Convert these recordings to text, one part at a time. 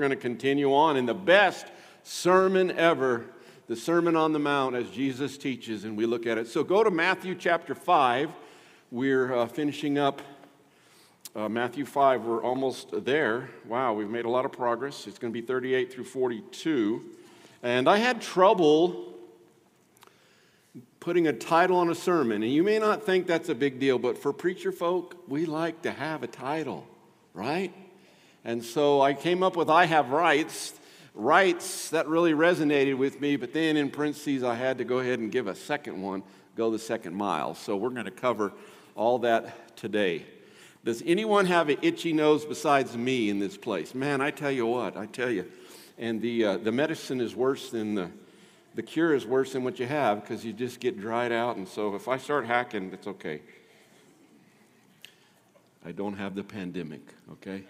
going to continue on in the best sermon ever, the Sermon on the Mount, as Jesus teaches, and we look at it. So go to Matthew chapter 5. We're uh, finishing up uh, Matthew 5. We're almost there. Wow, we've made a lot of progress. It's going to be 38 through 42. And I had trouble putting a title on a sermon. And you may not think that's a big deal, but for preacher folk, we like to have a title, right? And so I came up with I Have Rights. Rights, that really resonated with me, but then in parentheses, I had to go ahead and give a second one, go the second mile. So we're going to cover all that today. Does anyone have an itchy nose besides me in this place? Man, I tell you what, I tell you. And the, uh, the medicine is worse than the, the cure is worse than what you have because you just get dried out. And so if I start hacking, it's okay. I don't have the pandemic, okay?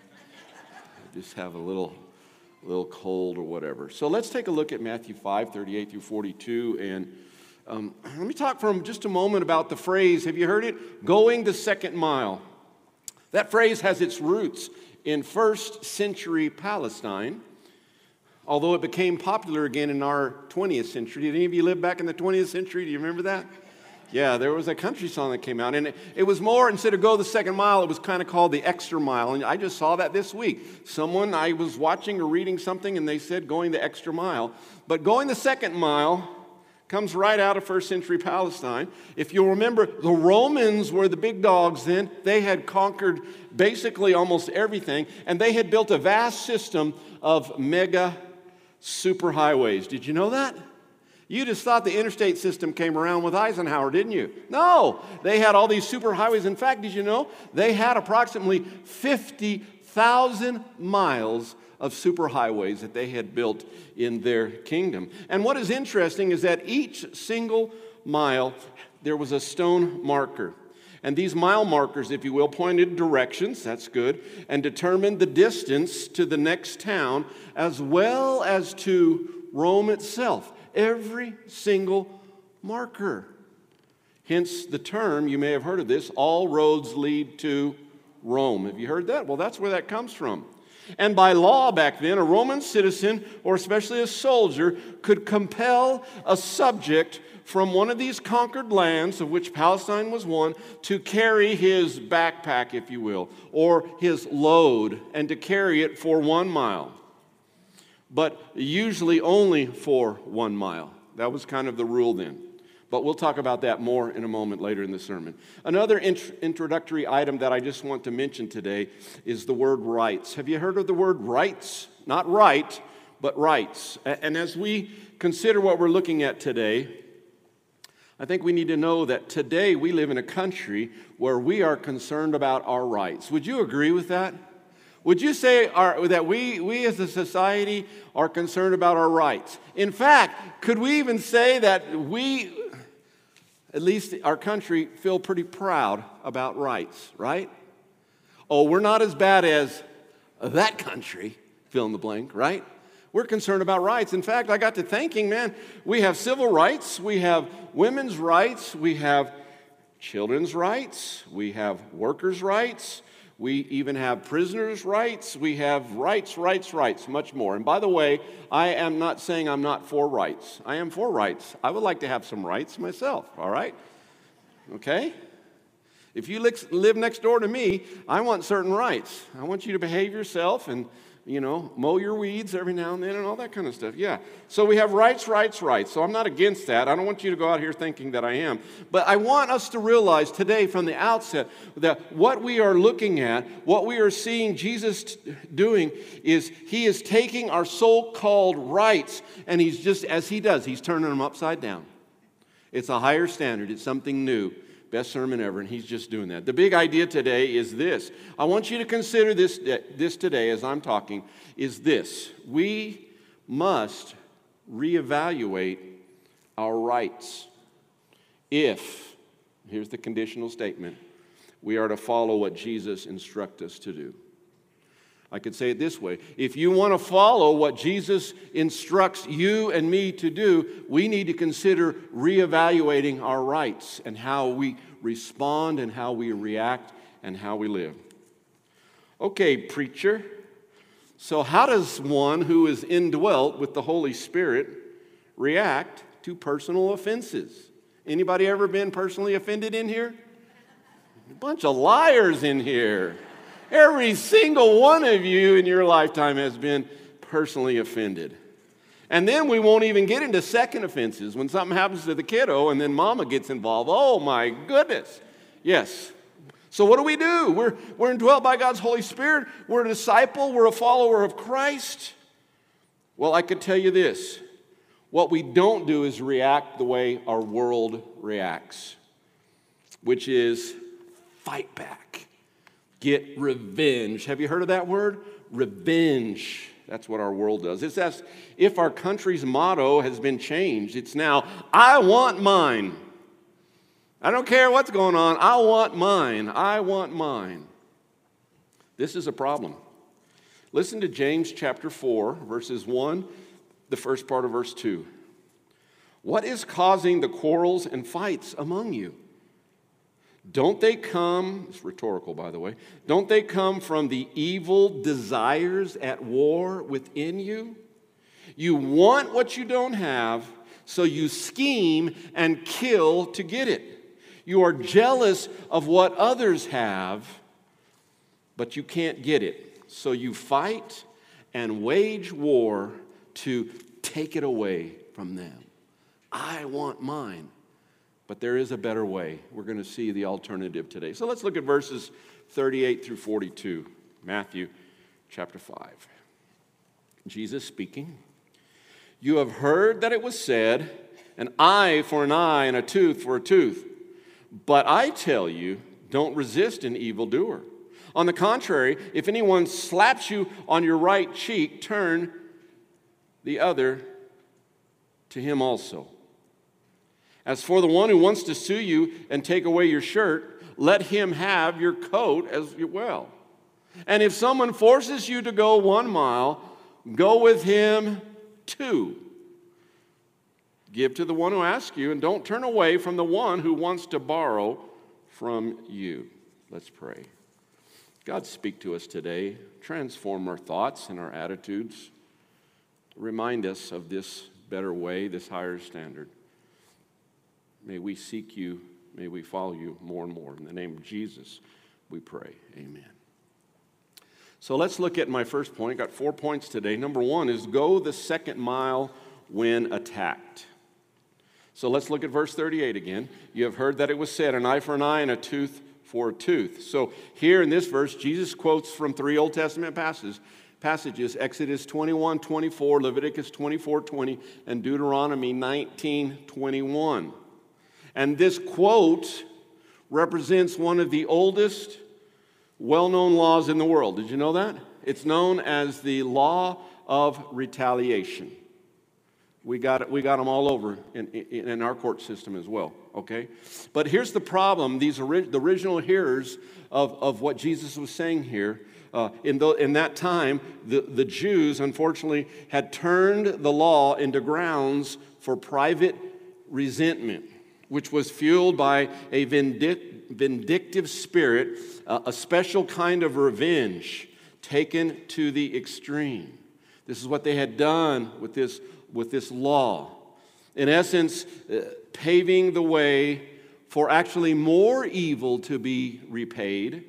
Just have a little, little cold or whatever. So let's take a look at Matthew 5, 38 through 42. And um, let me talk for just a moment about the phrase, have you heard it? Going the second mile. That phrase has its roots in first century Palestine although it became popular again in our 20th century. Did any of you live back in the 20th century? Do you remember that? Yeah, there was a country song that came out, and it, it was more, instead of go the second mile, it was kind of called the extra mile. And I just saw that this week. Someone, I was watching or reading something, and they said going the extra mile. But going the second mile comes right out of first century Palestine. If you'll remember, the Romans were the big dogs then. They had conquered basically almost everything, and they had built a vast system of mega superhighways. Did you know that? You just thought the interstate system came around with Eisenhower, didn't you? No, they had all these superhighways. In fact, did you know they had approximately 50,000 miles of superhighways that they had built in their kingdom. And what is interesting is that each single mile there was a stone marker. And these mile markers, if you will, pointed directions, that's good, and determined the distance to the next town as well as to Rome itself. Every single marker. Hence the term, you may have heard of this, all roads lead to Rome. Have you heard that? Well, that's where that comes from. And by law back then, a Roman citizen, or especially a soldier, could compel a subject from one of these conquered lands, of which Palestine was one, to carry his backpack, if you will, or his load, and to carry it for one mile. But usually only for one mile. That was kind of the rule then. But we'll talk about that more in a moment later in the sermon. Another int- introductory item that I just want to mention today is the word rights. Have you heard of the word rights? Not right, but rights. And as we consider what we're looking at today, I think we need to know that today we live in a country where we are concerned about our rights. Would you agree with that? Would you say our, that we, we as a society are concerned about our rights? In fact, could we even say that we, at least our country, feel pretty proud about rights, right? Oh, we're not as bad as that country, fill in the blank, right? We're concerned about rights. In fact, I got to thinking, man, we have civil rights, we have women's rights, we have children's rights, we have workers' rights, we even have prisoners' rights, we have rights, rights, rights, much more. And by the way, I am not saying I'm not for rights. I am for rights. I would like to have some rights myself, all right? Okay? If you live next door to me, I want certain rights. I want you to behave yourself and you know, mow your weeds every now and then and all that kind of stuff. Yeah. So we have rights, rights, rights. So I'm not against that. I don't want you to go out here thinking that I am. But I want us to realize today from the outset that what we are looking at, what we are seeing Jesus doing is he is taking our so called rights and he's just, as he does, he's turning them upside down. It's a higher standard, it's something new. Best sermon ever, and he's just doing that. The big idea today is this. I want you to consider this, uh, this today as I'm talking, is this. We must reevaluate our rights if, here's the conditional statement, we are to follow what Jesus instructs us to do. I could say it this way if you want to follow what Jesus instructs you and me to do, we need to consider reevaluating our rights and how we respond and how we react and how we live. Okay, preacher. So, how does one who is indwelt with the Holy Spirit react to personal offenses? Anybody ever been personally offended in here? A bunch of liars in here. Every single one of you in your lifetime has been personally offended. And then we won't even get into second offenses when something happens to the kiddo and then mama gets involved. Oh my goodness. Yes, so, what do we do? We're, we're indwelt by God's Holy Spirit. We're a disciple. We're a follower of Christ. Well, I could tell you this what we don't do is react the way our world reacts, which is fight back, get revenge. Have you heard of that word? Revenge. That's what our world does. It's as if our country's motto has been changed. It's now, I want mine. I don't care what's going on. I want mine. I want mine. This is a problem. Listen to James chapter 4, verses 1, the first part of verse 2. What is causing the quarrels and fights among you? Don't they come, it's rhetorical by the way, don't they come from the evil desires at war within you? You want what you don't have, so you scheme and kill to get it. You are jealous of what others have, but you can't get it. So you fight and wage war to take it away from them. I want mine. But there is a better way. We're going to see the alternative today. So let's look at verses 38 through 42, Matthew chapter 5. Jesus speaking. You have heard that it was said, an eye for an eye and a tooth for a tooth. But I tell you, don't resist an evildoer. On the contrary, if anyone slaps you on your right cheek, turn the other to him also. As for the one who wants to sue you and take away your shirt, let him have your coat as well. And if someone forces you to go one mile, go with him two. Give to the one who asks you, and don't turn away from the one who wants to borrow from you. Let's pray. God, speak to us today. Transform our thoughts and our attitudes. Remind us of this better way, this higher standard. May we seek you. May we follow you more and more. In the name of Jesus, we pray. Amen. So let's look at my first point. I got four points today. Number one is go the second mile when attacked. So let's look at verse 38 again. You have heard that it was said, an eye for an eye and a tooth for a tooth. So here in this verse, Jesus quotes from three Old Testament passages passages Exodus 21 24, Leviticus 24 20, and Deuteronomy 19 21. And this quote represents one of the oldest well known laws in the world. Did you know that? It's known as the law of retaliation. We got, we got them all over in, in, in, our court system as well, okay? But here's the problem these ori- the original hearers of, of what Jesus was saying here, uh, in, the, in that time, the, the Jews, unfortunately, had turned the law into grounds for private resentment, which was fueled by a vindic- vindictive spirit, uh, a special kind of revenge taken to the extreme. This is what they had done with this with this law. In essence, uh, paving the way for actually more evil to be repaid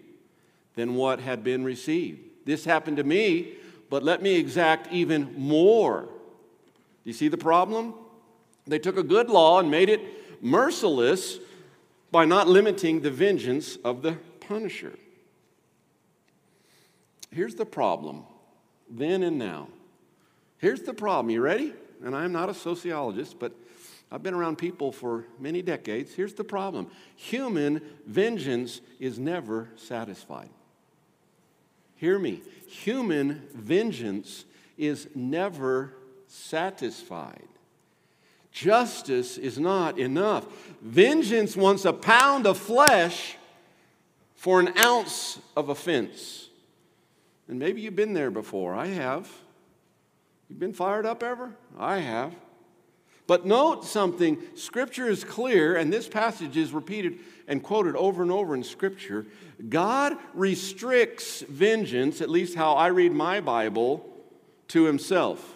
than what had been received. This happened to me, but let me exact even more. Do you see the problem? They took a good law and made it merciless by not limiting the vengeance of the punisher. Here's the problem, then and now. Here's the problem. You ready? and I'm not a sociologist, but I've been around people for many decades. Here's the problem human vengeance is never satisfied. Hear me. Human vengeance is never satisfied. Justice is not enough. Vengeance wants a pound of flesh for an ounce of offense. And maybe you've been there before. I have. You've been fired up ever? I have. But note something Scripture is clear, and this passage is repeated and quoted over and over in Scripture. God restricts vengeance, at least how I read my Bible, to Himself.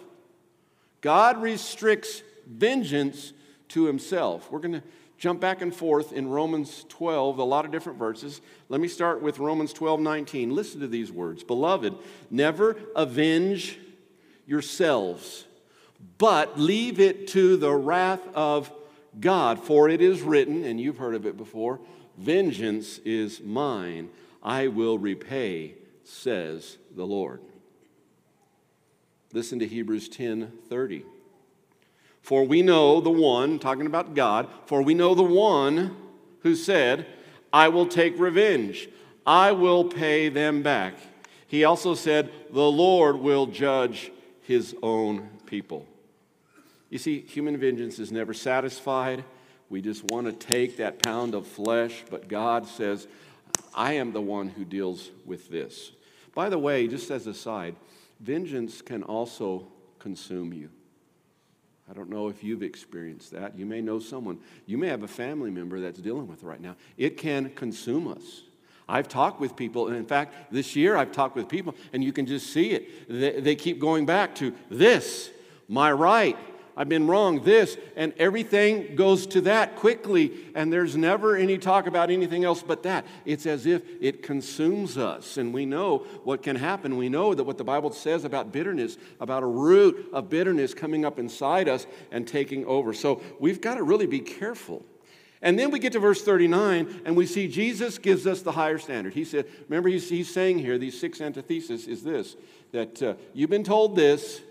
God restricts vengeance to Himself. We're going to jump back and forth in Romans 12, a lot of different verses. Let me start with Romans 12, 19. Listen to these words Beloved, never avenge yourselves, but leave it to the wrath of God, for it is written, and you've heard of it before Vengeance is mine, I will repay, says the Lord. Listen to Hebrews 10 30. For we know the one, talking about God, for we know the one who said, I will take revenge, I will pay them back. He also said, The Lord will judge his own people. You see, human vengeance is never satisfied. We just want to take that pound of flesh, but God says, I am the one who deals with this. By the way, just as a side, vengeance can also consume you. I don't know if you've experienced that. You may know someone. You may have a family member that's dealing with it right now. It can consume us. I've talked with people, and in fact, this year I've talked with people, and you can just see it. They, they keep going back to this, my right, I've been wrong, this, and everything goes to that quickly, and there's never any talk about anything else but that. It's as if it consumes us, and we know what can happen. We know that what the Bible says about bitterness, about a root of bitterness coming up inside us and taking over. So we've got to really be careful. And then we get to verse 39, and we see Jesus gives us the higher standard. He said, remember, he's, he's saying here, these six antitheses is this that uh, you've been told this,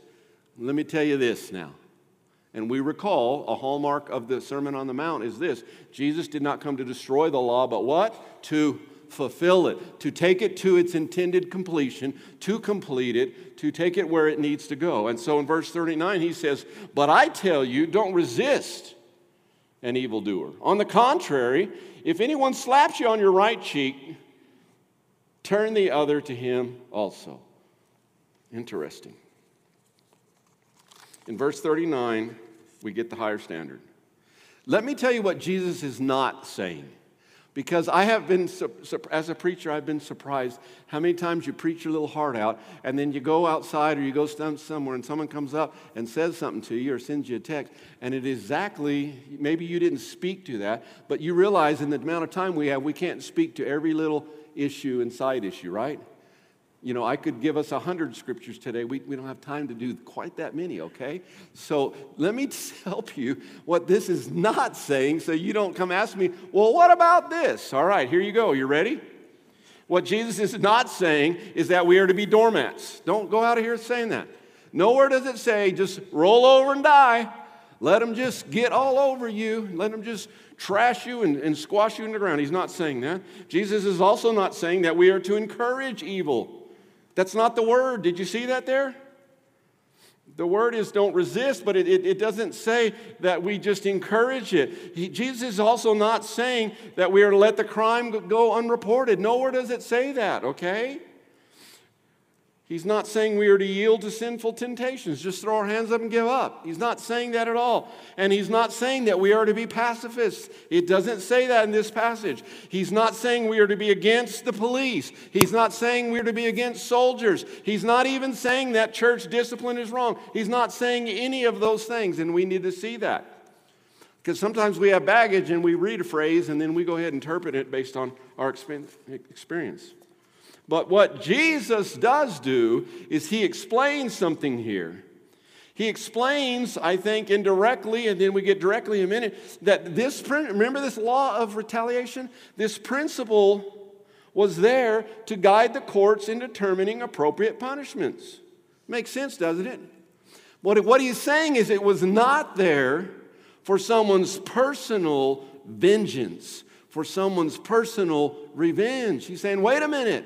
let me tell you this now. And we recall a hallmark of the Sermon on the Mount is this Jesus did not come to destroy the law, but what? To fulfill it, to take it to its intended completion, to complete it, to take it where it needs to go. And so in verse 39, he says, But I tell you, don't resist an evildoer. On the contrary, if anyone slaps you on your right cheek, turn the other to him also. Interesting. In verse 39, we get the higher standard. Let me tell you what Jesus is not saying. Because I have been, as a preacher, I've been surprised how many times you preach your little heart out, and then you go outside or you go somewhere and someone comes up and says something to you or sends you a text, and it exactly, maybe you didn't speak to that, but you realize in the amount of time we have, we can't speak to every little issue and side issue, right? You know, I could give us a hundred scriptures today. We, we don't have time to do quite that many, okay? So let me help you what this is not saying so you don't come ask me, well, what about this? All right, here you go. You ready? What Jesus is not saying is that we are to be doormats. Don't go out of here saying that. Nowhere does it say just roll over and die. Let them just get all over you. Let them just trash you and, and squash you in the ground. He's not saying that. Jesus is also not saying that we are to encourage evil. That's not the word. Did you see that there? The word is don't resist, but it, it, it, doesn't say that we just encourage it. He, Jesus is also not saying that we are to let the crime go unreported. Nowhere does it say that, okay? He's not saying we are to yield to sinful temptations, just throw our hands up and give up. He's not saying that at all. And he's not saying that we are to be pacifists. It doesn't say that in this passage. He's not saying we are to be against the police. He's not saying we are to be against soldiers. He's not even saying that church discipline is wrong. He's not saying any of those things, and we need to see that. Because sometimes we have baggage and we read a phrase and then we go ahead and interpret it based on our experience. But what Jesus does do is he explains something here. He explains, I think, indirectly, and then we get directly in a minute, that this, remember this law of retaliation? This principle was there to guide the courts in determining appropriate punishments. Makes sense, doesn't it? What, what he's saying is it was not there for someone's personal vengeance, for someone's personal revenge. He's saying, wait a minute.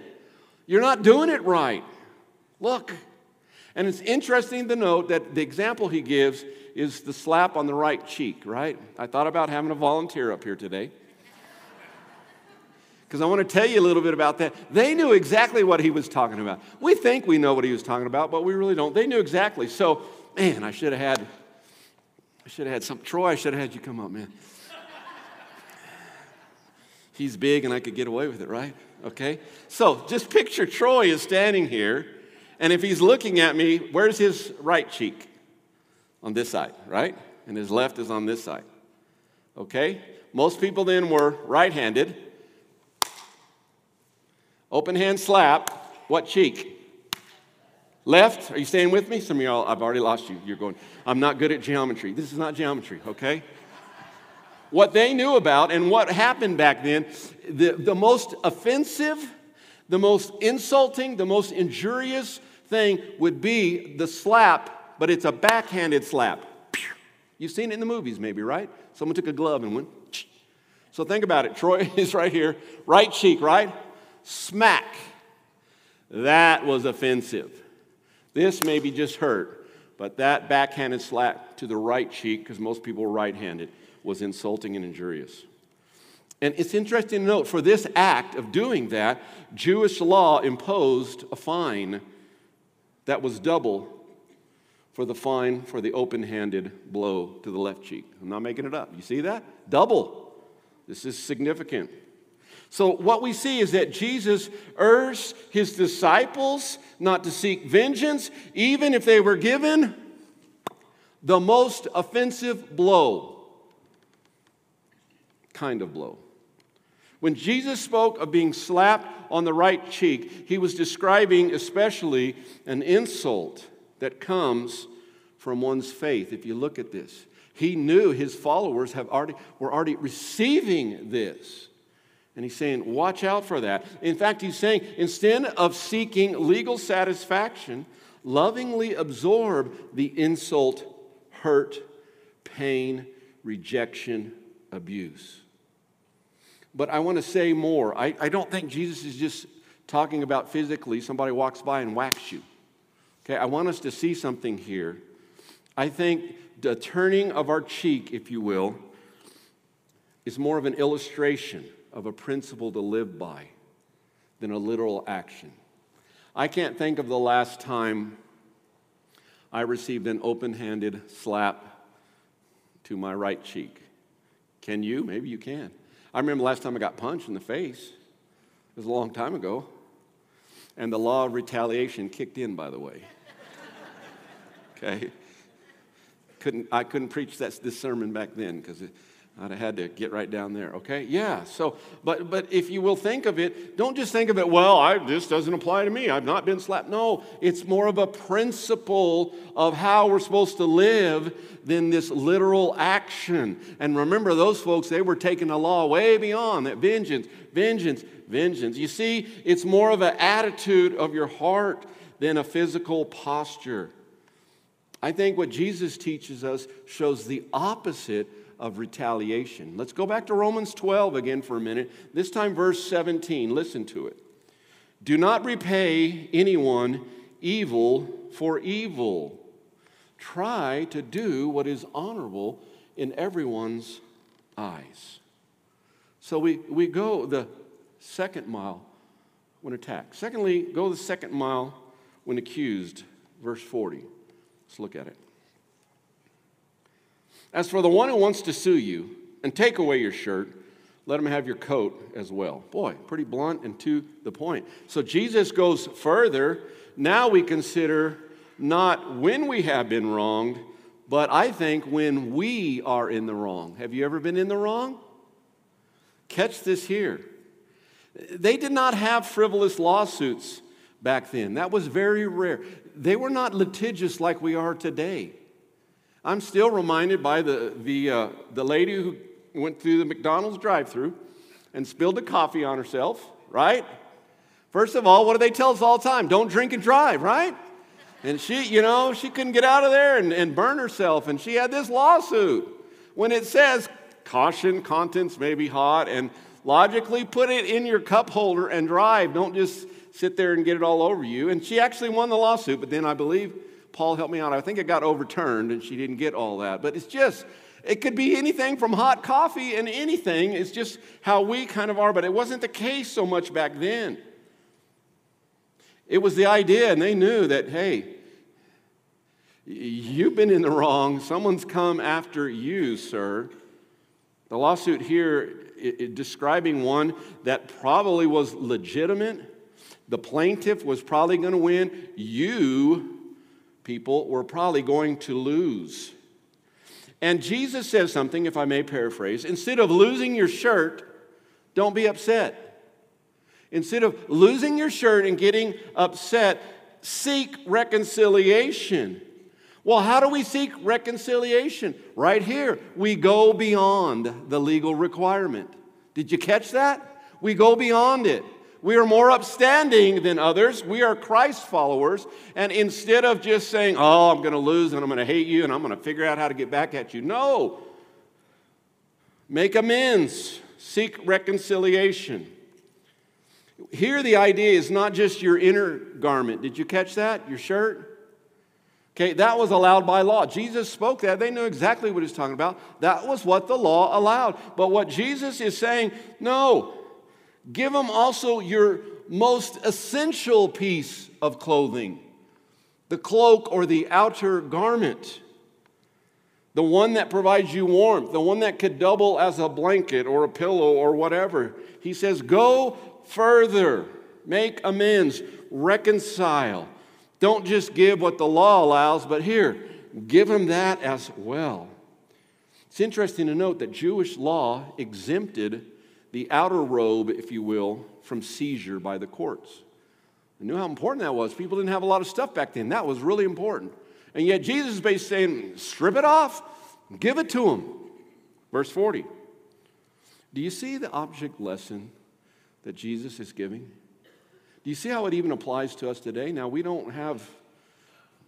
You're not doing it right. Look. And it's interesting to note that the example he gives is the slap on the right cheek, right? I thought about having a volunteer up here today. Because I want to tell you a little bit about that. They knew exactly what he was talking about. We think we know what he was talking about, but we really don't. They knew exactly. So, man, I should have had I should have had some. Troy, I should have had you come up, man. He's big and I could get away with it, right? Okay? So just picture Troy is standing here, and if he's looking at me, where's his right cheek? On this side, right? And his left is on this side. Okay? Most people then were right handed. Open hand slap. What cheek? Left. Are you staying with me? Some of y'all, I've already lost you. You're going, I'm not good at geometry. This is not geometry, okay? What they knew about and what happened back then, the, the most offensive, the most insulting, the most injurious thing would be the slap, but it's a backhanded slap. You've seen it in the movies, maybe, right? Someone took a glove and went. So think about it. Troy is right here, right cheek, right? Smack. That was offensive. This maybe just hurt, but that backhanded slap to the right cheek, because most people were right handed, was insulting and injurious. And it's interesting to note for this act of doing that, Jewish law imposed a fine that was double for the fine for the open handed blow to the left cheek. I'm not making it up. You see that? Double. This is significant. So, what we see is that Jesus urged his disciples not to seek vengeance, even if they were given the most offensive blow kind of blow. When Jesus spoke of being slapped on the right cheek, he was describing especially an insult that comes from one's faith. If you look at this, he knew his followers have already, were already receiving this. And he's saying, watch out for that. In fact, he's saying, instead of seeking legal satisfaction, lovingly absorb the insult, hurt, pain, rejection, abuse. But I want to say more. I, I don't think Jesus is just talking about physically, somebody walks by and whacks you. Okay, I want us to see something here. I think the turning of our cheek, if you will, is more of an illustration of a principle to live by than a literal action. I can't think of the last time I received an open handed slap to my right cheek. Can you? Maybe you can. I remember last time I got punched in the face. It was a long time ago. And the law of retaliation kicked in, by the way. okay? Couldn't, I couldn't preach that, this sermon back then because I'd have had to get right down there, okay? Yeah, so, but, but if you will think of it, don't just think of it, well, I, this doesn't apply to me. I've not been slapped. No, it's more of a principle of how we're supposed to live than this literal action. And remember, those folks, they were taking the law way beyond that vengeance, vengeance, vengeance. You see, it's more of an attitude of your heart than a physical posture. I think what Jesus teaches us shows the opposite of retaliation. Let's go back to Romans 12 again for a minute. This time, verse 17. Listen to it. Do not repay anyone evil for evil. Try to do what is honorable in everyone's eyes. So we, we go the second mile when attacked. Secondly, go the second mile when accused. Verse 40. Let's look at it. As for the one who wants to sue you and take away your shirt, let him have your coat as well. Boy, pretty blunt and to the point. So Jesus goes further. Now we consider not when we have been wronged, but I think when we are in the wrong. Have you ever been in the wrong? Catch this here. They did not have frivolous lawsuits back then. That was very rare. They were not litigious like we are today. I'm still reminded by the, the, uh, the lady who went through the McDonald's drive through and spilled the coffee on herself, right? First of all, what do they tell us all the time? Don't drink and drive, right? And she, you know, she couldn't get out of there and, and burn herself, and she had this lawsuit. When it says, caution, contents may be hot, and logically put it in your cup holder and drive. Don't just sit there and get it all over you. And she actually won the lawsuit, but then I believe Paul, help me out. I think it got overturned and she didn't get all that. But it's just, it could be anything from hot coffee and anything. It's just how we kind of are. But it wasn't the case so much back then. It was the idea, and they knew that, hey, You've been in the wrong. Someone's come after you, sir. The lawsuit here it, it, describing one that probably was legitimate. The plaintiff was probably going to win. You, people, were probably going to lose. And Jesus says something, if I may paraphrase instead of losing your shirt, don't be upset. Instead of losing your shirt and getting upset, seek reconciliation. Well, how do we seek reconciliation? Right here. We go beyond the legal requirement. Did you catch that? We go beyond it. We are more upstanding than others. We are Christ followers. And instead of just saying, oh, I'm going to lose and I'm going to hate you and I'm going to figure out how to get back at you, no. Make amends, seek reconciliation. Here, the idea is not just your inner garment. Did you catch that? Your shirt? Okay, that was allowed by law. Jesus spoke that. They knew exactly what he's talking about. That was what the law allowed. But what Jesus is saying, no, give them also your most essential piece of clothing the cloak or the outer garment, the one that provides you warmth, the one that could double as a blanket or a pillow or whatever. He says, go further, make amends, reconcile. Don't just give what the law allows, but here, give them that as well. It's interesting to note that Jewish law exempted the outer robe, if you will, from seizure by the courts. I knew how important that was. People didn't have a lot of stuff back then. That was really important. And yet Jesus is basically saying, strip it off, give it to them. Verse 40. Do you see the object lesson that Jesus is giving? Do you see how it even applies to us today? Now, we don't have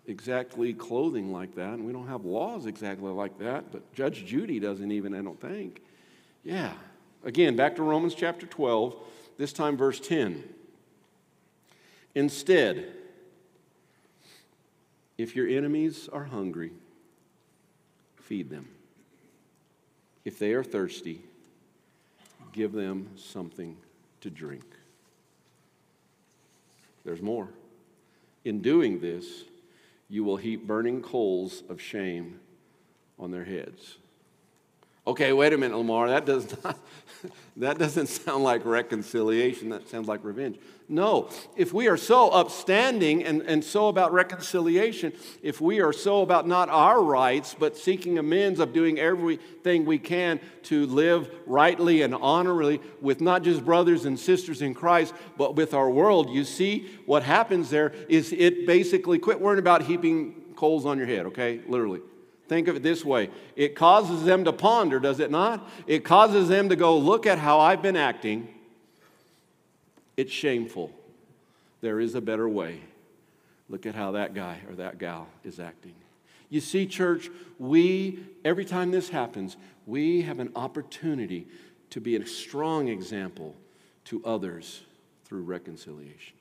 exactly clothing like that, and we don't have laws exactly like that, but Judge Judy doesn't even, I don't think. Yeah. Again, back to Romans chapter 12, this time verse 10. Instead, if your enemies are hungry, feed them. If they are thirsty, give them something to drink. There's more. In doing this, you will heap burning coals of shame on their heads. Okay, wait a minute, Lamar. That does not that doesn't sound like reconciliation. That sounds like revenge. No, if we are so upstanding and, and so about reconciliation, if we are so about not our rights, but seeking amends of doing everything we can to live rightly and honorably with not just brothers and sisters in Christ, but with our world, you see what happens there is it basically quit worrying about heaping coals on your head, okay? Literally. Think of it this way it causes them to ponder, does it not? It causes them to go, look at how I've been acting. It's shameful. There is a better way. Look at how that guy or that gal is acting. You see, church, we, every time this happens, we have an opportunity to be a strong example to others through reconciliation.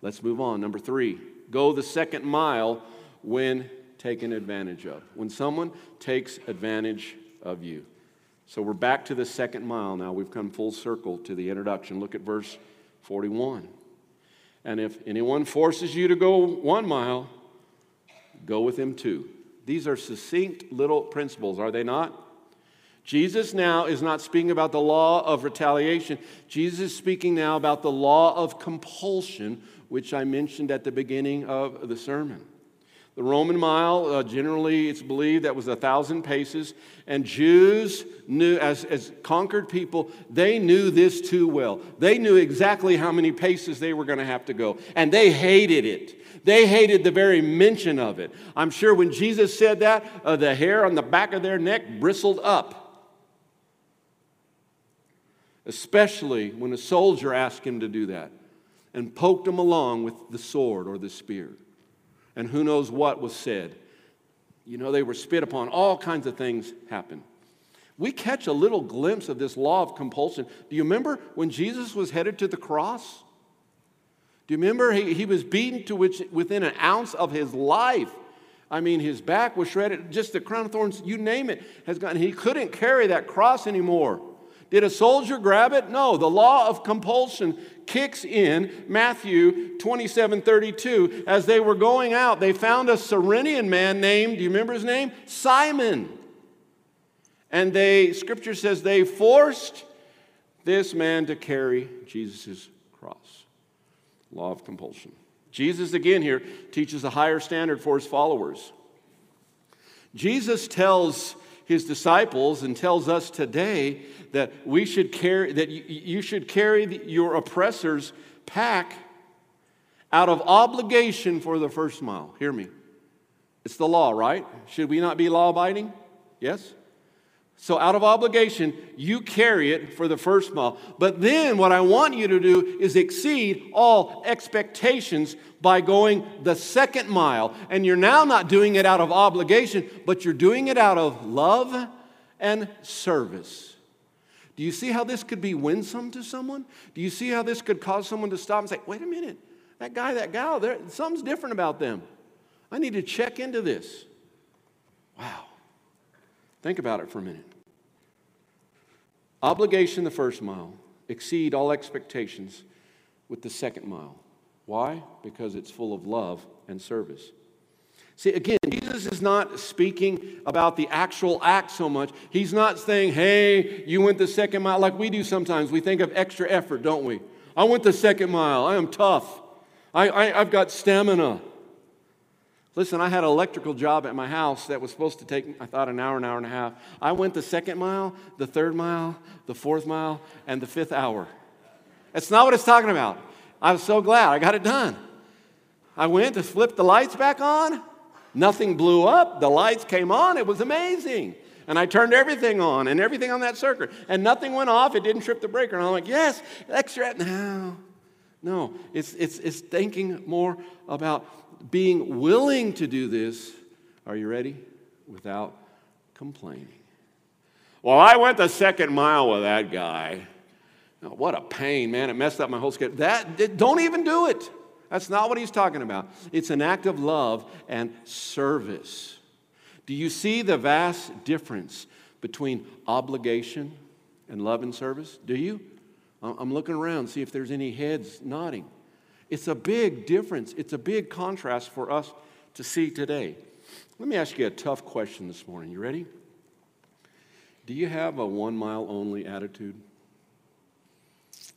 Let's move on. Number three, go the second mile when taken advantage of, when someone takes advantage of you. So we're back to the second mile now. We've come full circle to the introduction. Look at verse 41. And if anyone forces you to go one mile, go with him two. These are succinct little principles, are they not? Jesus now is not speaking about the law of retaliation. Jesus is speaking now about the law of compulsion, which I mentioned at the beginning of the sermon. The Roman mile, uh, generally, it's believed that was a thousand paces. And Jews knew, as, as conquered people, they knew this too well. They knew exactly how many paces they were going to have to go. And they hated it. They hated the very mention of it. I'm sure when Jesus said that, uh, the hair on the back of their neck bristled up. Especially when a soldier asked him to do that and poked him along with the sword or the spear and who knows what was said. You know, they were spit upon, all kinds of things happened. We catch a little glimpse of this law of compulsion. Do you remember when Jesus was headed to the cross? Do you remember he, he was beaten to which, within an ounce of his life? I mean, his back was shredded, just the crown of thorns, you name it, has gone. He couldn't carry that cross anymore. Did a soldier grab it? No. The law of compulsion kicks in Matthew 27 32. As they were going out, they found a Cyrenian man named, do you remember his name? Simon. And they, scripture says, they forced this man to carry Jesus' cross. Law of compulsion. Jesus, again, here teaches a higher standard for his followers. Jesus tells his disciples and tells us today that we should carry that you should carry your oppressor's pack out of obligation for the first mile. Hear me. It's the law, right? Should we not be law abiding? Yes? So, out of obligation, you carry it for the first mile. But then, what I want you to do is exceed all expectations by going the second mile. And you're now not doing it out of obligation, but you're doing it out of love and service. Do you see how this could be winsome to someone? Do you see how this could cause someone to stop and say, wait a minute, that guy, that gal, something's different about them. I need to check into this. Think about it for a minute. Obligation the first mile, exceed all expectations with the second mile. Why? Because it's full of love and service. See, again, Jesus is not speaking about the actual act so much. He's not saying, hey, you went the second mile like we do sometimes. We think of extra effort, don't we? I went the second mile. I am tough. I, I, I've got stamina. Listen, I had an electrical job at my house that was supposed to take, I thought, an hour, an hour and a half. I went the second mile, the third mile, the fourth mile, and the fifth hour. That's not what it's talking about. I was so glad I got it done. I went to flip the lights back on. Nothing blew up. The lights came on. It was amazing. And I turned everything on and everything on that circuit. And nothing went off. It didn't trip the breaker. And I'm like, yes, extra. No, no. It's, it's, it's thinking more about being willing to do this, are you ready? Without complaining. Well, I went the second mile with that guy. What a pain, man. It messed up my whole schedule. That, don't even do it. That's not what he's talking about. It's an act of love and service. Do you see the vast difference between obligation and love and service? Do you? I'm looking around, see if there's any heads nodding. It's a big difference. It's a big contrast for us to see today. Let me ask you a tough question this morning. You ready? Do you have a one mile only attitude?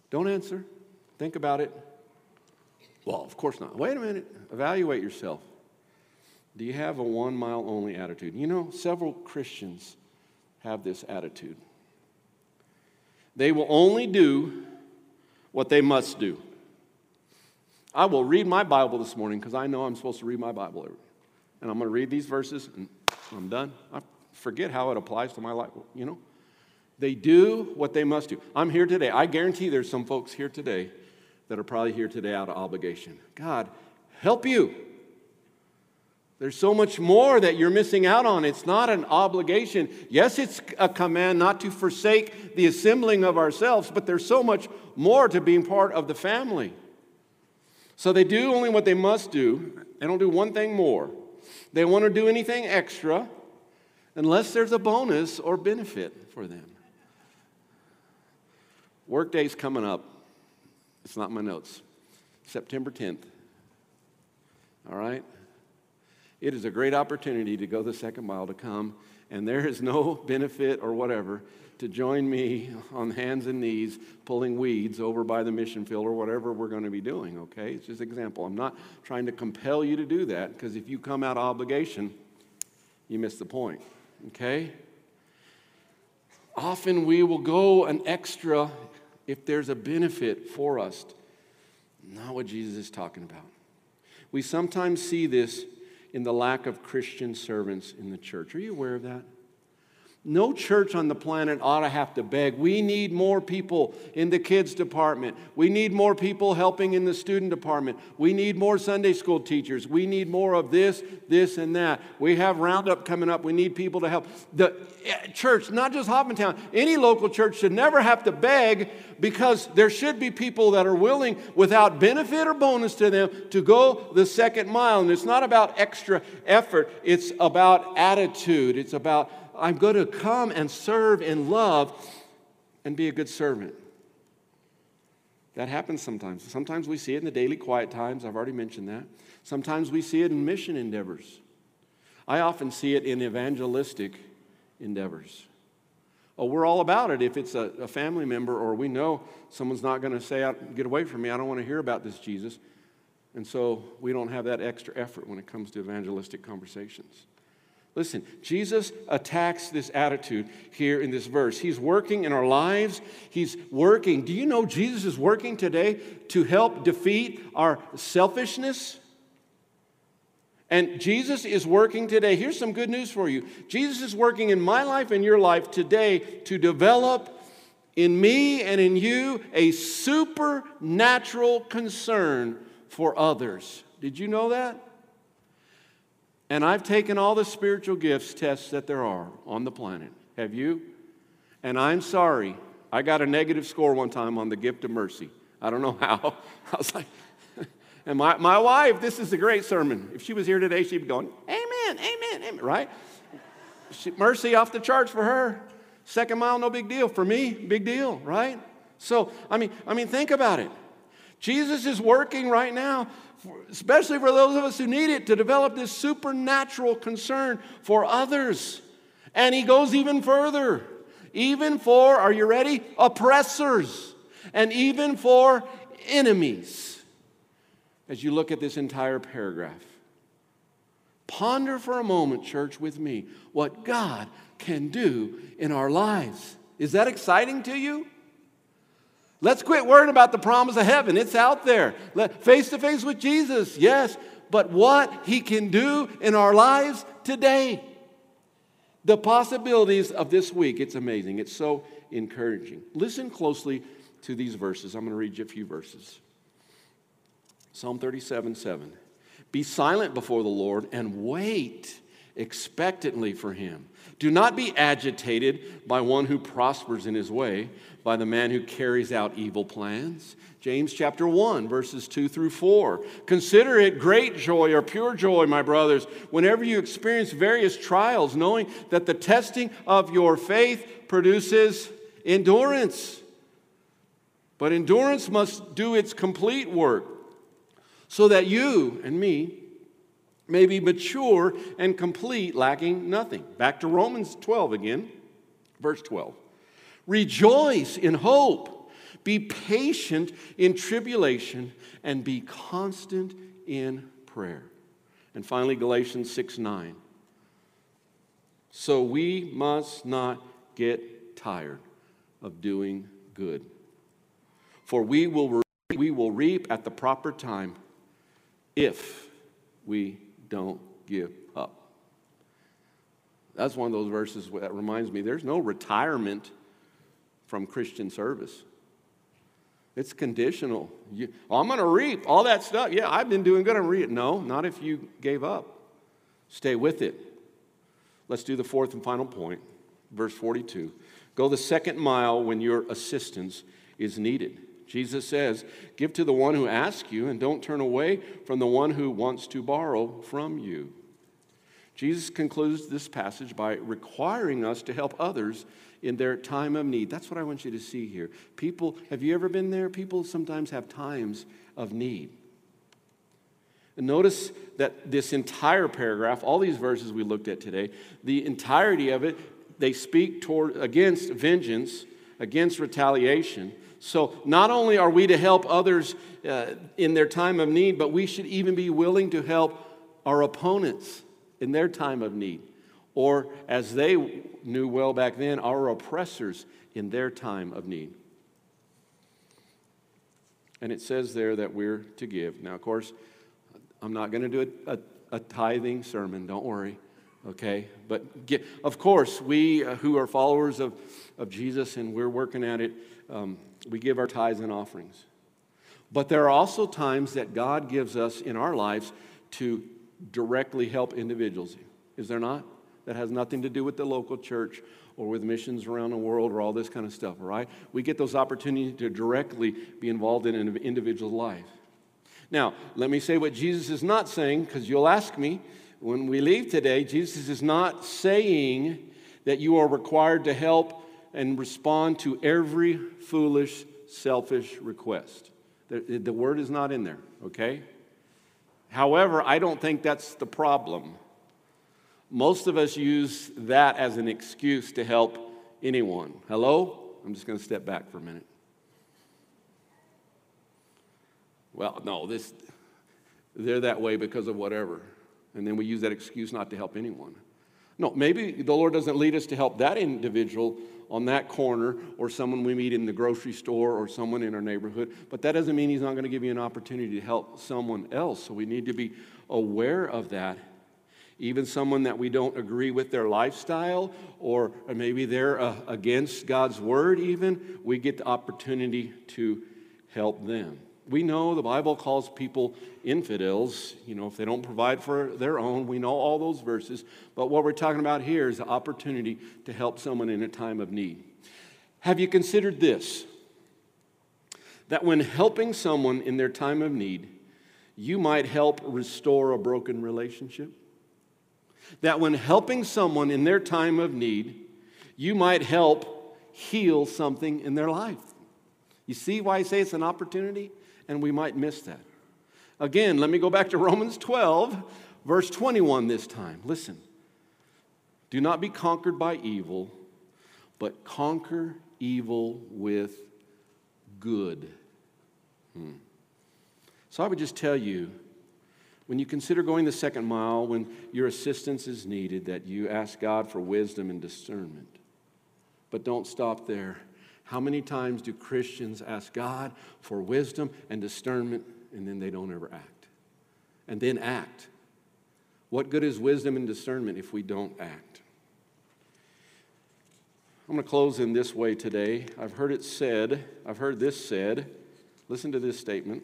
Don't answer. Think about it. Well, of course not. Wait a minute. Evaluate yourself. Do you have a one mile only attitude? You know, several Christians have this attitude. They will only do what they must do. I will read my Bible this morning because I know I'm supposed to read my Bible. And I'm going to read these verses and I'm done. I forget how it applies to my life, you know? They do what they must do. I'm here today. I guarantee there's some folks here today that are probably here today out of obligation. God, help you. There's so much more that you're missing out on. It's not an obligation. Yes, it's a command not to forsake the assembling of ourselves, but there's so much more to being part of the family. So they do only what they must do. They don't do one thing more. They want to do anything extra unless there's a bonus or benefit for them. Workday's coming up. It's not my notes. September 10th. All right? It is a great opportunity to go the second mile to come, and there is no benefit or whatever to join me on hands and knees pulling weeds over by the mission field or whatever we're going to be doing, okay? It's just an example. I'm not trying to compel you to do that because if you come out of obligation, you miss the point, okay? Often we will go an extra if there's a benefit for us. Not what Jesus is talking about. We sometimes see this in the lack of Christian servants in the church. Are you aware of that? No church on the planet ought to have to beg. We need more people in the kids department. We need more people helping in the student department. We need more Sunday school teachers. We need more of this, this, and that. We have Roundup coming up. We need people to help. The eh, church, not just Hoffmantown, any local church should never have to beg because there should be people that are willing, without benefit or bonus to them, to go the second mile. And it's not about extra effort, it's about attitude. It's about I'm going to come and serve in love and be a good servant. That happens sometimes. Sometimes we see it in the daily quiet times. I've already mentioned that. Sometimes we see it in mission endeavors. I often see it in evangelistic endeavors. Oh, we're all about it if it's a, a family member or we know someone's not going to say, Get away from me, I don't want to hear about this Jesus. And so we don't have that extra effort when it comes to evangelistic conversations. Listen, Jesus attacks this attitude here in this verse. He's working in our lives. He's working. Do you know Jesus is working today to help defeat our selfishness? And Jesus is working today. Here's some good news for you Jesus is working in my life and your life today to develop in me and in you a supernatural concern for others. Did you know that? And I've taken all the spiritual gifts tests that there are on the planet. Have you? And I'm sorry, I got a negative score one time on the gift of mercy. I don't know how. I was like, and my, my wife, this is a great sermon. If she was here today, she'd be going, Amen, amen, amen, right? She, mercy off the charts for her. Second mile, no big deal. For me, big deal, right? So, I mean, I mean, think about it. Jesus is working right now, especially for those of us who need it, to develop this supernatural concern for others. And he goes even further, even for, are you ready? Oppressors, and even for enemies. As you look at this entire paragraph, ponder for a moment, church, with me, what God can do in our lives. Is that exciting to you? Let's quit worrying about the promise of heaven. It's out there. Face to face with Jesus, yes, but what he can do in our lives today. The possibilities of this week, it's amazing. It's so encouraging. Listen closely to these verses. I'm going to read you a few verses. Psalm 37 7. Be silent before the Lord and wait expectantly for him. Do not be agitated by one who prospers in his way, by the man who carries out evil plans. James chapter 1, verses 2 through 4. Consider it great joy or pure joy, my brothers, whenever you experience various trials, knowing that the testing of your faith produces endurance. But endurance must do its complete work so that you and me may be mature and complete, lacking nothing. Back to Romans 12 again, verse 12. Rejoice in hope, be patient in tribulation, and be constant in prayer. And finally, Galatians 6 9. So we must not get tired of doing good. For we will, we will reap at the proper time if we don't give up. That's one of those verses that reminds me there's no retirement from Christian service. It's conditional. You, oh, I'm going to reap all that stuff. Yeah, I've been doing good. I'm reap. No, not if you gave up. Stay with it. Let's do the fourth and final point, verse 42. Go the second mile when your assistance is needed. Jesus says, Give to the one who asks you, and don't turn away from the one who wants to borrow from you. Jesus concludes this passage by requiring us to help others in their time of need. That's what I want you to see here. People, have you ever been there? People sometimes have times of need. And notice that this entire paragraph, all these verses we looked at today, the entirety of it, they speak toward against vengeance, against retaliation, so, not only are we to help others uh, in their time of need, but we should even be willing to help our opponents in their time of need. Or, as they knew well back then, our oppressors in their time of need. And it says there that we're to give. Now, of course, I'm not going to do a, a, a, tithing sermon, don't worry, okay? But get, of course, we uh, who are followers of, of Jesus and we're working at it, um, we give our tithes and offerings. But there are also times that God gives us in our lives to directly help individuals. Is there not? That has nothing to do with the local church or with missions around the world or all this kind of stuff, right? We get those opportunities to directly be involved in an individual's life. Now, let me say what Jesus is not saying, because you'll ask me when we leave today. Jesus is not saying that you are required to help and respond to every foolish selfish request. The, the word is not in there, okay? However, I don't think that's the problem. Most of us use that as an excuse to help anyone. Hello? I'm just going to step back for a minute. Well, no, this they're that way because of whatever. And then we use that excuse not to help anyone. No, maybe the Lord doesn't lead us to help that individual on that corner or someone we meet in the grocery store or someone in our neighborhood, but that doesn't mean He's not going to give you an opportunity to help someone else. So we need to be aware of that. Even someone that we don't agree with their lifestyle, or maybe they're uh, against God's word, even, we get the opportunity to help them. We know the Bible calls people infidels, you know, if they don't provide for their own. We know all those verses. But what we're talking about here is the opportunity to help someone in a time of need. Have you considered this? That when helping someone in their time of need, you might help restore a broken relationship? That when helping someone in their time of need, you might help heal something in their life. You see why I say it's an opportunity? and we might miss that. Again, let me go back to Romans 12, verse 21 this time. Listen. Do not be conquered by evil, but conquer evil with good. Hmm. So I would just tell you when you consider going the second mile, when your assistance is needed, that you ask God for wisdom and discernment. But don't stop there. How many times do Christians ask God for wisdom and discernment and then they don't ever act? And then act. What good is wisdom and discernment if we don't act? I'm going to close in this way today. I've heard it said, I've heard this said. Listen to this statement.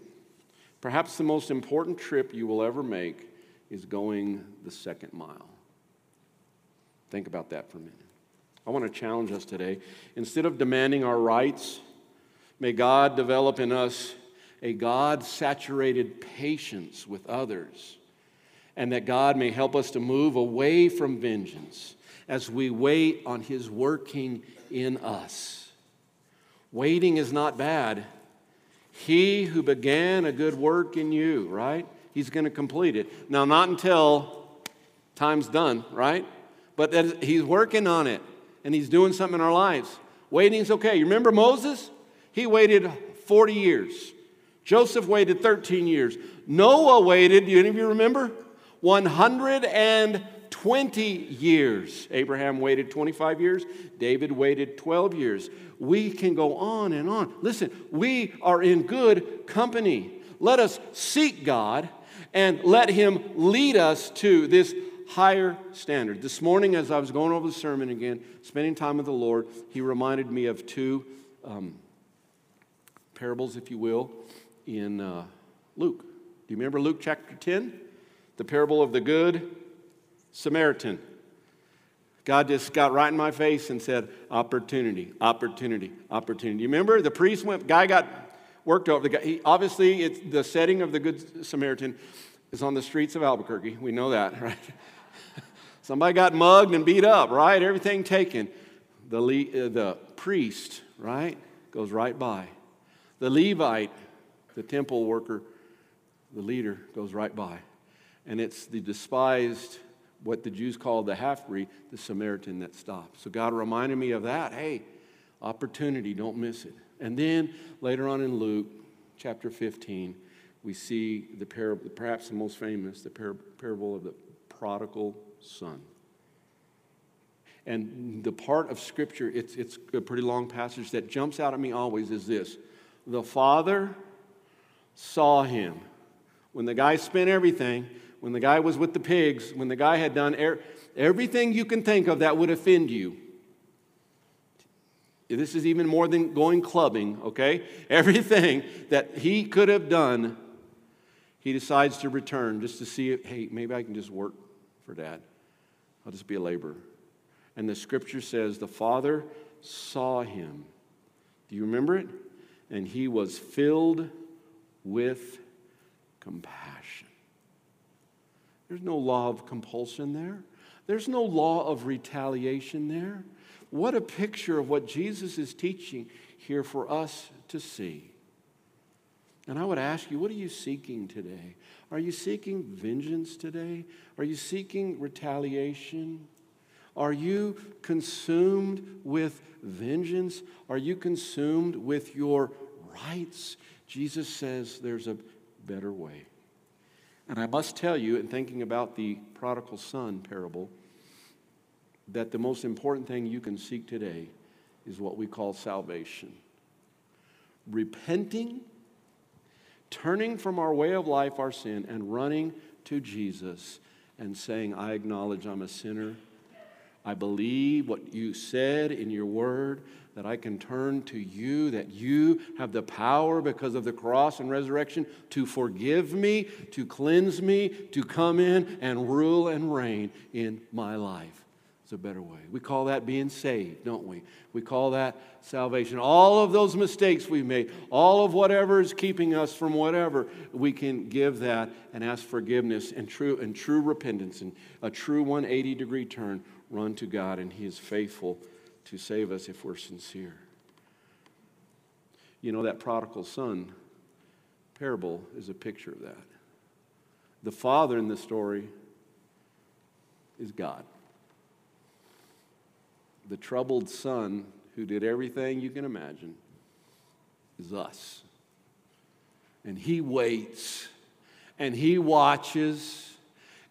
Perhaps the most important trip you will ever make is going the second mile. Think about that for a minute. I want to challenge us today. Instead of demanding our rights, may God develop in us a God saturated patience with others, and that God may help us to move away from vengeance as we wait on His working in us. Waiting is not bad. He who began a good work in you, right? He's going to complete it. Now, not until time's done, right? But that he's working on it and He's doing something in our lives. Waiting's okay. You remember Moses? He waited 40 years. Joseph waited 13 years. Noah waited, do any of you remember? 120 years. Abraham waited 25 years. David waited 12 years. We can go on and on. Listen, we are in good company. Let us seek God and let Him lead us to this higher standard. This morning, as I was going over the sermon again, spending time with the Lord, He reminded me of two um, parables, if you will, in uh, Luke. Do you remember Luke chapter 10? The parable of the Good Samaritan. God just got right in my face and said, opportunity, opportunity, opportunity. You remember the priest went, guy got worked over. The guy, he, obviously, it's the setting of the Good Samaritan is on the streets of Albuquerque. We know that, right? Somebody got mugged and beat up, right? Everything taken. The, Le- uh, the priest, right, goes right by. The Levite, the temple worker, the leader, goes right by. And it's the despised, what the Jews called the half breed, the Samaritan that stops. So God reminded me of that. Hey, opportunity, don't miss it. And then later on in Luke chapter 15, we see the parable, perhaps the most famous, the parable of the prodigal son. And the part of Scripture, it's, it's a pretty long passage that jumps out at me always is this The Father saw him. When the guy spent everything, when the guy was with the pigs, when the guy had done er- everything you can think of that would offend you. This is even more than going clubbing, okay? Everything that he could have done, he decides to return just to see, hey, maybe I can just work for dad. I'll just be a laborer. And the scripture says the father saw him. Do you remember it? And he was filled with compassion. There's no law of compulsion there. There's no law of retaliation there. What a picture of what Jesus is teaching here for us to see. And I would ask you, what are you seeking today? Are you seeking vengeance today? Are you seeking retaliation? Are you consumed with vengeance? Are you consumed with your rights? Jesus says there's a better way. And I must tell you, in thinking about the prodigal son parable, that the most important thing you can seek today is what we call salvation. Repenting, turning from our way of life, our sin, and running to Jesus and saying, I acknowledge I'm a sinner. I believe what you said in your word, that I can turn to you, that you have the power because of the cross and resurrection to forgive me, to cleanse me, to come in and rule and reign in my life. It's a better way. We call that being saved, don't we? We call that salvation. All of those mistakes we've made, all of whatever is keeping us from whatever, we can give that and ask forgiveness and true and true repentance and a true 180 degree turn, run to God, and He is faithful to save us if we're sincere. You know, that prodigal son parable is a picture of that. The father in the story is God the troubled son who did everything you can imagine is us. And he waits and he watches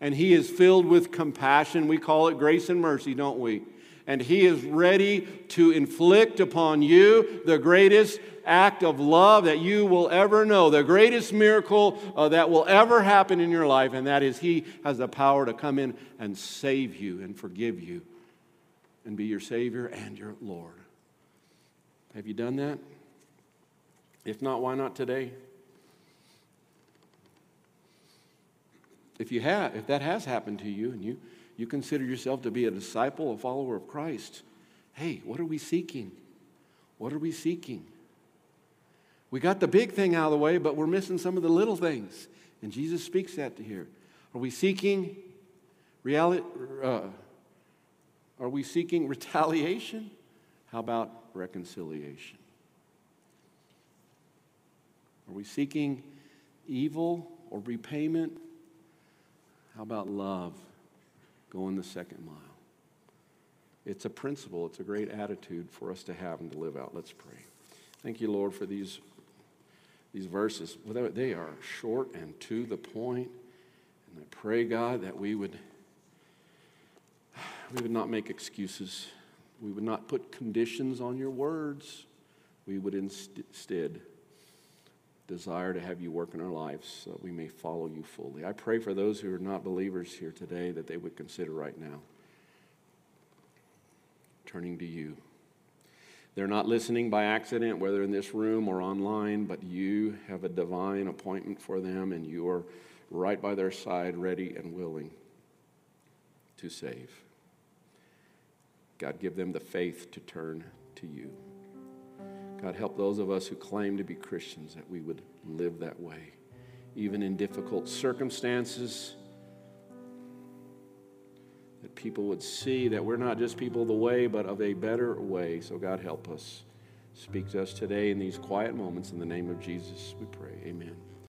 and he is filled with compassion. We call it grace and mercy, don't we? And he is ready to inflict upon you the greatest act of love that you will ever know, the greatest miracle uh, that will ever happen in your life, and that is he has the power to come in and save you and forgive you and be your Savior and your Lord. Have you done that? If not, why not today? If you have, if that has happened to you and you, you consider yourself to be a disciple, a follower of Christ, hey, what are we seeking? What are we seeking? We got the big thing out of the way, but we're missing some of the little things. And Jesus speaks that to here. Are we seeking reality, uh, are we seeking retaliation? How about reconciliation? Are we seeking evil or repayment? How about love? Going the second mile. It's a principle, it's a great attitude for us to have and to live out. Let's pray. Thank you, Lord, for these, these verses. They are short and to the point. And I pray, God, that we would we would not make excuses. We would not put conditions on your words. We would instead desire to have you work in our lives so that we may follow you fully. I pray for those who are not believers here today that they would consider right now turning to you. They're not listening by accident, whether in this room or online, but you have a divine appointment for them and you are right by their side, ready and willing to save. God, give them the faith to turn to you. God, help those of us who claim to be Christians that we would live that way, even in difficult circumstances. That people would see that we're not just people of the way, but of a better way. So, God, help us. Speak to us today in these quiet moments. In the name of Jesus, we pray. Amen.